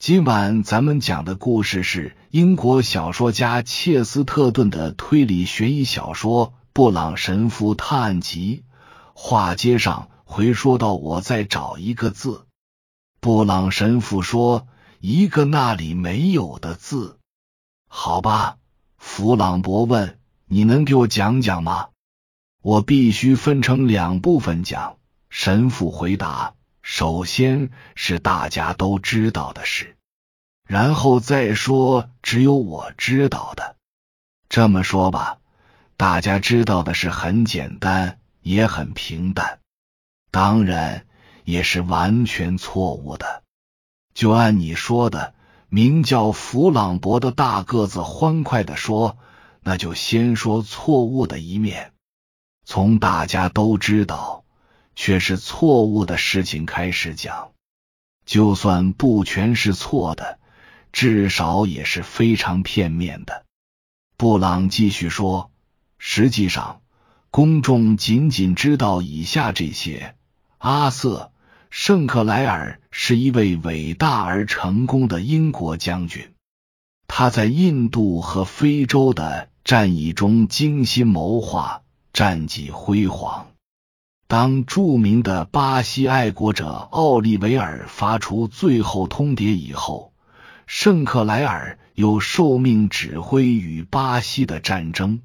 今晚咱们讲的故事是英国小说家切斯特顿的推理悬疑小说《布朗神父探案集》。话接上回说到，我再找一个字。布朗神父说：“一个那里没有的字。”好吧，弗朗博问：“你能给我讲讲吗？”我必须分成两部分讲。神父回答。首先是大家都知道的事，然后再说只有我知道的。这么说吧，大家知道的是很简单，也很平淡，当然也是完全错误的。就按你说的，名叫弗朗博的大个子欢快的说：“那就先说错误的一面，从大家都知道。”却是错误的事情开始讲，就算不全是错的，至少也是非常片面的。布朗继续说：“实际上，公众仅仅知道以下这些：阿瑟·圣克莱尔是一位伟大而成功的英国将军，他在印度和非洲的战役中精心谋划，战绩辉煌。”当著名的巴西爱国者奥利维尔发出最后通牒以后，圣克莱尔又受命指挥与巴西的战争。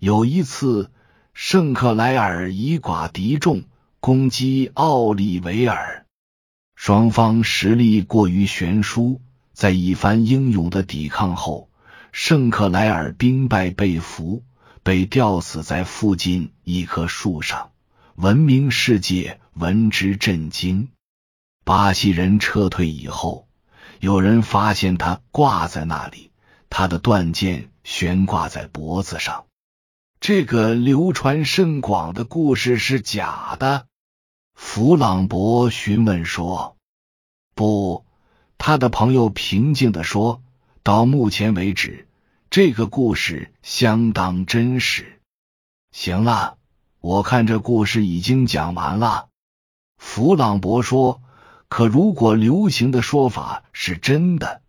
有一次，圣克莱尔以寡敌众攻击奥利维尔，双方实力过于悬殊，在一番英勇的抵抗后，圣克莱尔兵败被俘，被吊死在附近一棵树上。闻名世界闻之震惊。巴西人撤退以后，有人发现他挂在那里，他的断剑悬挂在脖子上。这个流传甚广的故事是假的？弗朗博询问说：“不。”他的朋友平静的说：“到目前为止，这个故事相当真实。”行了。我看这故事已经讲完了，弗朗博说。可如果流行的说法是真的，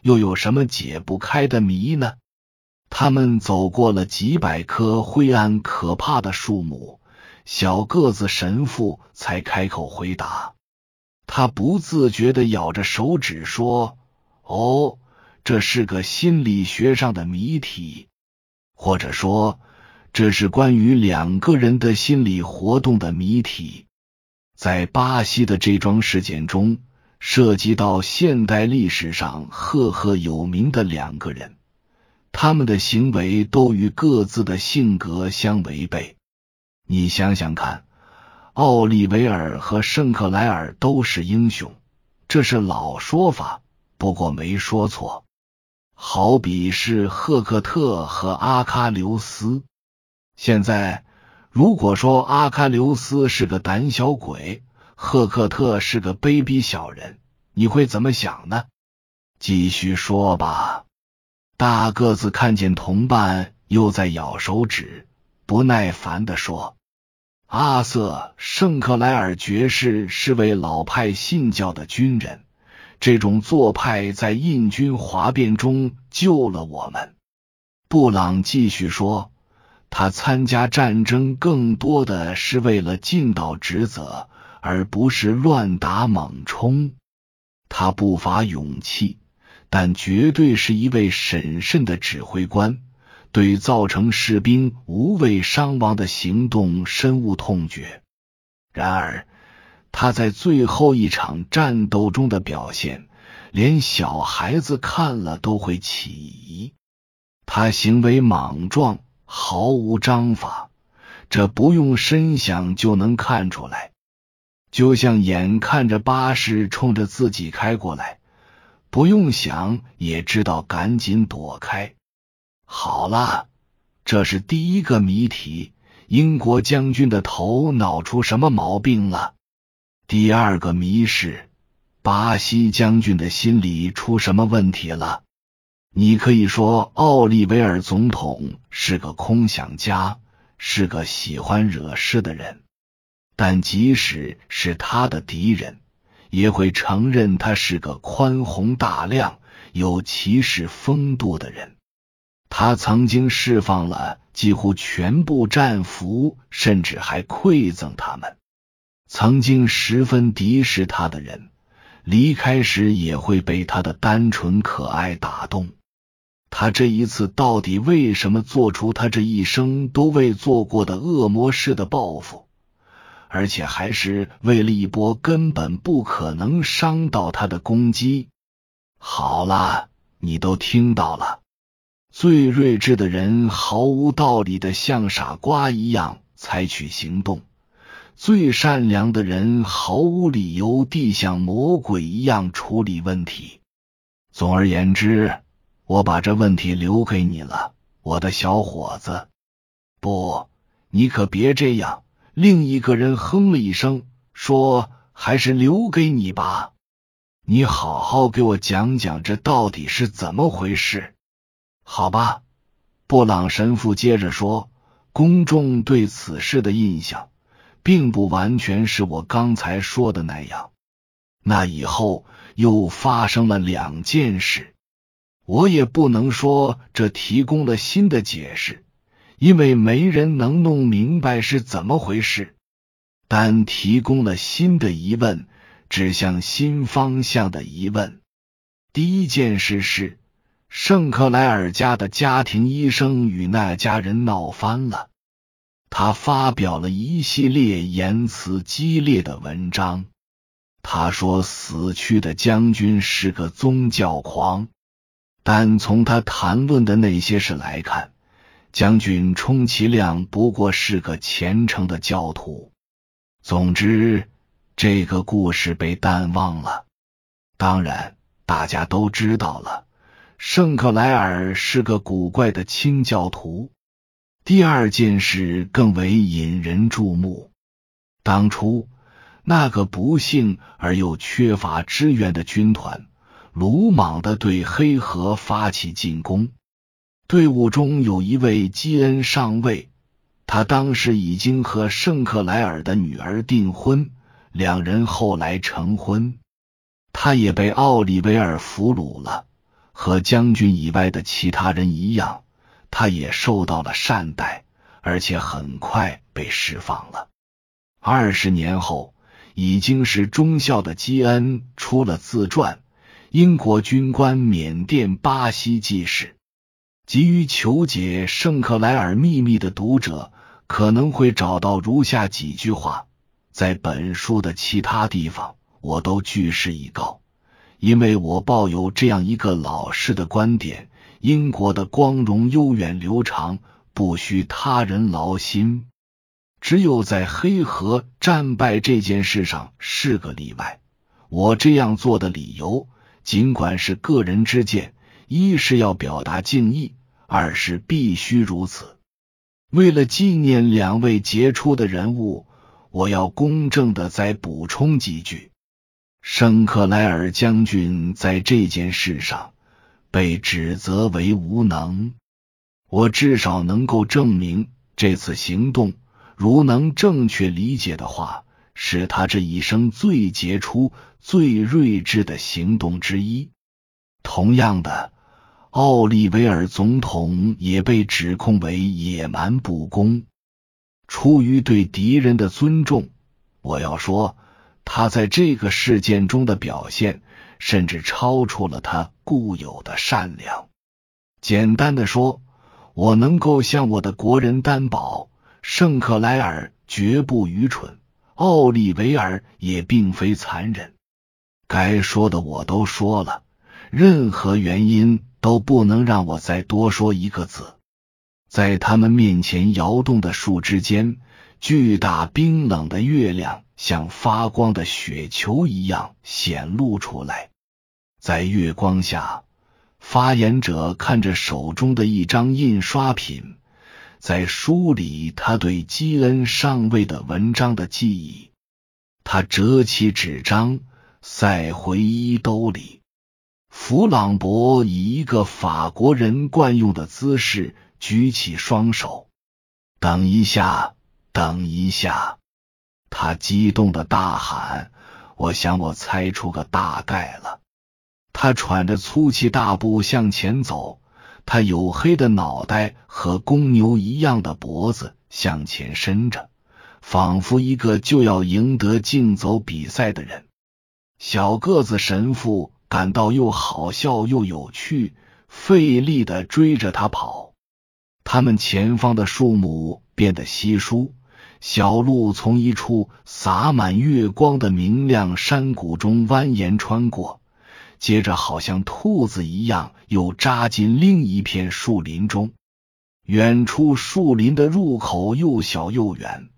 又有什么解不开的谜呢？他们走过了几百棵灰暗可怕的树木，小个子神父才开口回答。他不自觉的咬着手指说：“哦，这是个心理学上的谜题，或者说。”这是关于两个人的心理活动的谜题。在巴西的这桩事件中，涉及到现代历史上赫赫有名的两个人，他们的行为都与各自的性格相违背。你想想看，奥利维尔和圣克莱尔都是英雄，这是老说法，不过没说错。好比是赫克特和阿喀琉斯。现在，如果说阿喀琉斯是个胆小鬼，赫克特是个卑鄙小人，你会怎么想呢？继续说吧。大个子看见同伴又在咬手指，不耐烦的说：“阿瑟·圣克莱尔爵士是位老派信教的军人，这种做派在印军哗变中救了我们。”布朗继续说。他参加战争更多的是为了尽到职责，而不是乱打猛冲。他不乏勇气，但绝对是一位审慎的指挥官，对造成士兵无畏伤亡的行动深恶痛绝。然而，他在最后一场战斗中的表现，连小孩子看了都会起疑。他行为莽撞。毫无章法，这不用深想就能看出来。就像眼看着巴士冲着自己开过来，不用想也知道赶紧躲开。好了，这是第一个谜题：英国将军的头脑出什么毛病了？第二个谜是巴西将军的心理出什么问题了？你可以说奥利维尔总统是个空想家，是个喜欢惹事的人。但即使是他的敌人，也会承认他是个宽宏大量、有骑士风度的人。他曾经释放了几乎全部战俘，甚至还馈赠他们。曾经十分敌视他的人，离开时也会被他的单纯可爱打动。他这一次到底为什么做出他这一生都未做过的恶魔式的报复？而且还是为了一波根本不可能伤到他的攻击。好了，你都听到了。最睿智的人毫无道理的像傻瓜一样采取行动，最善良的人毫无理由地像魔鬼一样处理问题。总而言之，我把这问题留给你了，我的小伙子。不，你可别这样。另一个人哼了一声，说：“还是留给你吧，你好好给我讲讲这到底是怎么回事。”好吧，布朗神父接着说：“公众对此事的印象，并不完全是我刚才说的那样。那以后又发生了两件事，我也不能说这提供了新的解释。”因为没人能弄明白是怎么回事，但提供了新的疑问，指向新方向的疑问。第一件事是，圣克莱尔家的家庭医生与那家人闹翻了。他发表了一系列言辞激烈的文章。他说死去的将军是个宗教狂，但从他谈论的那些事来看。将军充其量不过是个虔诚的教徒。总之，这个故事被淡忘了。当然，大家都知道了，圣克莱尔是个古怪的清教徒。第二件事更为引人注目。当初，那个不幸而又缺乏支援的军团，鲁莽的对黑河发起进攻。队伍中有一位基恩上尉，他当时已经和圣克莱尔的女儿订婚，两人后来成婚。他也被奥利维尔俘虏了，和将军以外的其他人一样，他也受到了善待，而且很快被释放了。二十年后，已经是中校的基恩出了自传《英国军官缅甸巴西记事》。急于求解圣克莱尔秘密的读者可能会找到如下几句话，在本书的其他地方我都据实以告，因为我抱有这样一个老式的观点：英国的光荣悠远流长，不需他人劳心。只有在黑河战败这件事上是个例外。我这样做的理由，尽管是个人之见。一是要表达敬意，二是必须如此。为了纪念两位杰出的人物，我要公正的再补充几句：圣克莱尔将军在这件事上被指责为无能，我至少能够证明这次行动，如能正确理解的话，是他这一生最杰出、最睿智的行动之一。同样的。奥利维尔总统也被指控为野蛮不公。出于对敌人的尊重，我要说，他在这个事件中的表现甚至超出了他固有的善良。简单的说，我能够向我的国人担保，圣克莱尔绝不愚蠢，奥利维尔也并非残忍。该说的我都说了，任何原因。都不能让我再多说一个字。在他们面前摇动的树枝间，巨大冰冷的月亮像发光的雪球一样显露出来。在月光下，发言者看着手中的一张印刷品，在梳理他对基恩上尉的文章的记忆。他折起纸张，塞回衣兜里。弗朗博以一个法国人惯用的姿势举起双手。等一下，等一下！他激动的大喊：“我想我猜出个大概了。他喘着粗气大步向前走，他黝黑的脑袋和公牛一样的脖子向前伸着，仿佛一个就要赢得竞走比赛的人。小个子神父感到又好笑又有趣，费力的追着他跑。他们前方的树木变得稀疏，小路从一处洒满月光的明亮山谷中蜿蜒穿过，接着好像兔子一样又扎进另一片树林中。远处树林的入口又小又远，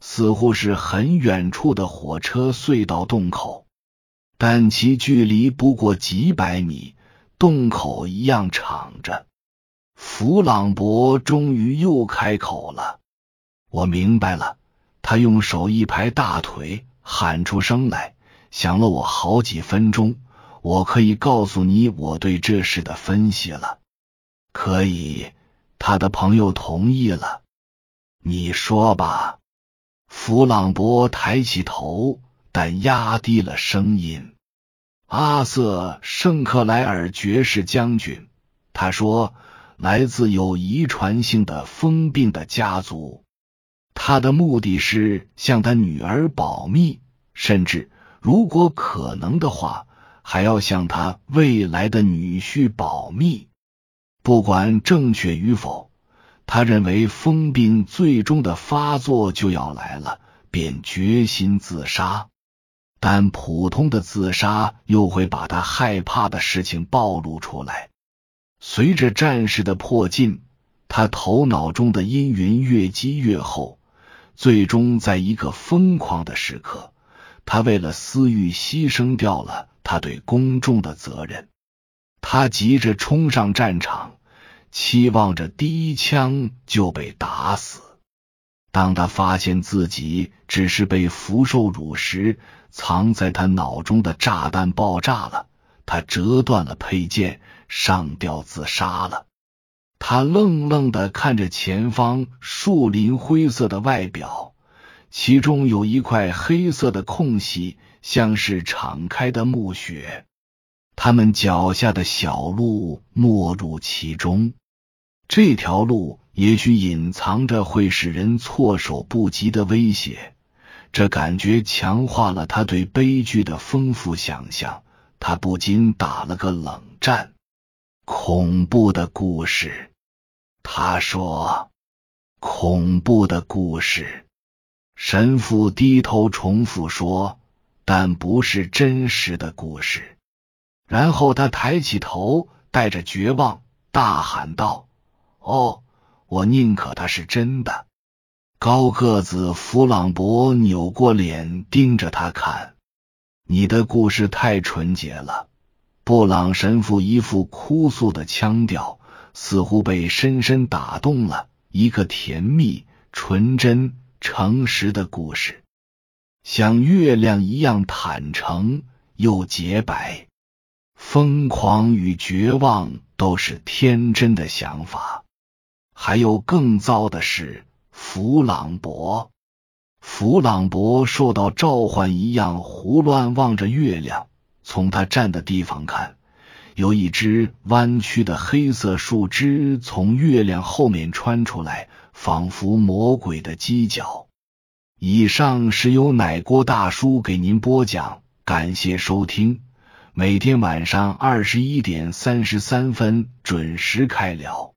似乎是很远处的火车隧道洞口，但其距离不过几百米，洞口一样敞着。弗朗博终于又开口了，我明白了。他用手一拍大腿，喊出声来，想了我好几分钟。我可以告诉你我对这事的分析了。可以，他的朋友同意了。你说吧。弗朗博抬起头，但压低了声音。阿瑟·圣克莱尔爵士将军，他说。来自有遗传性的疯病的家族，他的目的是向他女儿保密，甚至如果可能的话，还要向他未来的女婿保密。不管正确与否，他认为疯病最终的发作就要来了，便决心自杀。但普通的自杀又会把他害怕的事情暴露出来。随着战事的迫近，他头脑中的阴云越积越厚。最终，在一个疯狂的时刻，他为了私欲牺牲掉了他对公众的责任。他急着冲上战场，期望着第一枪就被打死。当他发现自己只是被福寿辱时，藏在他脑中的炸弹爆炸了。他折断了佩剑，上吊自杀了。他愣愣的看着前方树林灰色的外表，其中有一块黑色的空隙，像是敞开的墓穴。他们脚下的小路没入其中，这条路也许隐藏着会使人措手不及的威胁。这感觉强化了他对悲剧的丰富想象。他不禁打了个冷战。恐怖的故事，他说：“恐怖的故事。”神父低头重复说：“但不是真实的故事。”然后他抬起头，带着绝望，大喊道：“哦，我宁可它是真的！”高个子弗朗博扭过脸，盯着他看。你的故事太纯洁了，布朗神父一副哭诉的腔调，似乎被深深打动了。一个甜蜜、纯真、诚实的故事，像月亮一样坦诚又洁白。疯狂与绝望都是天真的想法。还有更糟的是，弗朗博。弗朗博受到召唤一样，胡乱望着月亮。从他站的地方看，有一只弯曲的黑色树枝从月亮后面穿出来，仿佛魔鬼的犄角。以上是由奶锅大叔给您播讲，感谢收听。每天晚上二十一点三十三分准时开聊。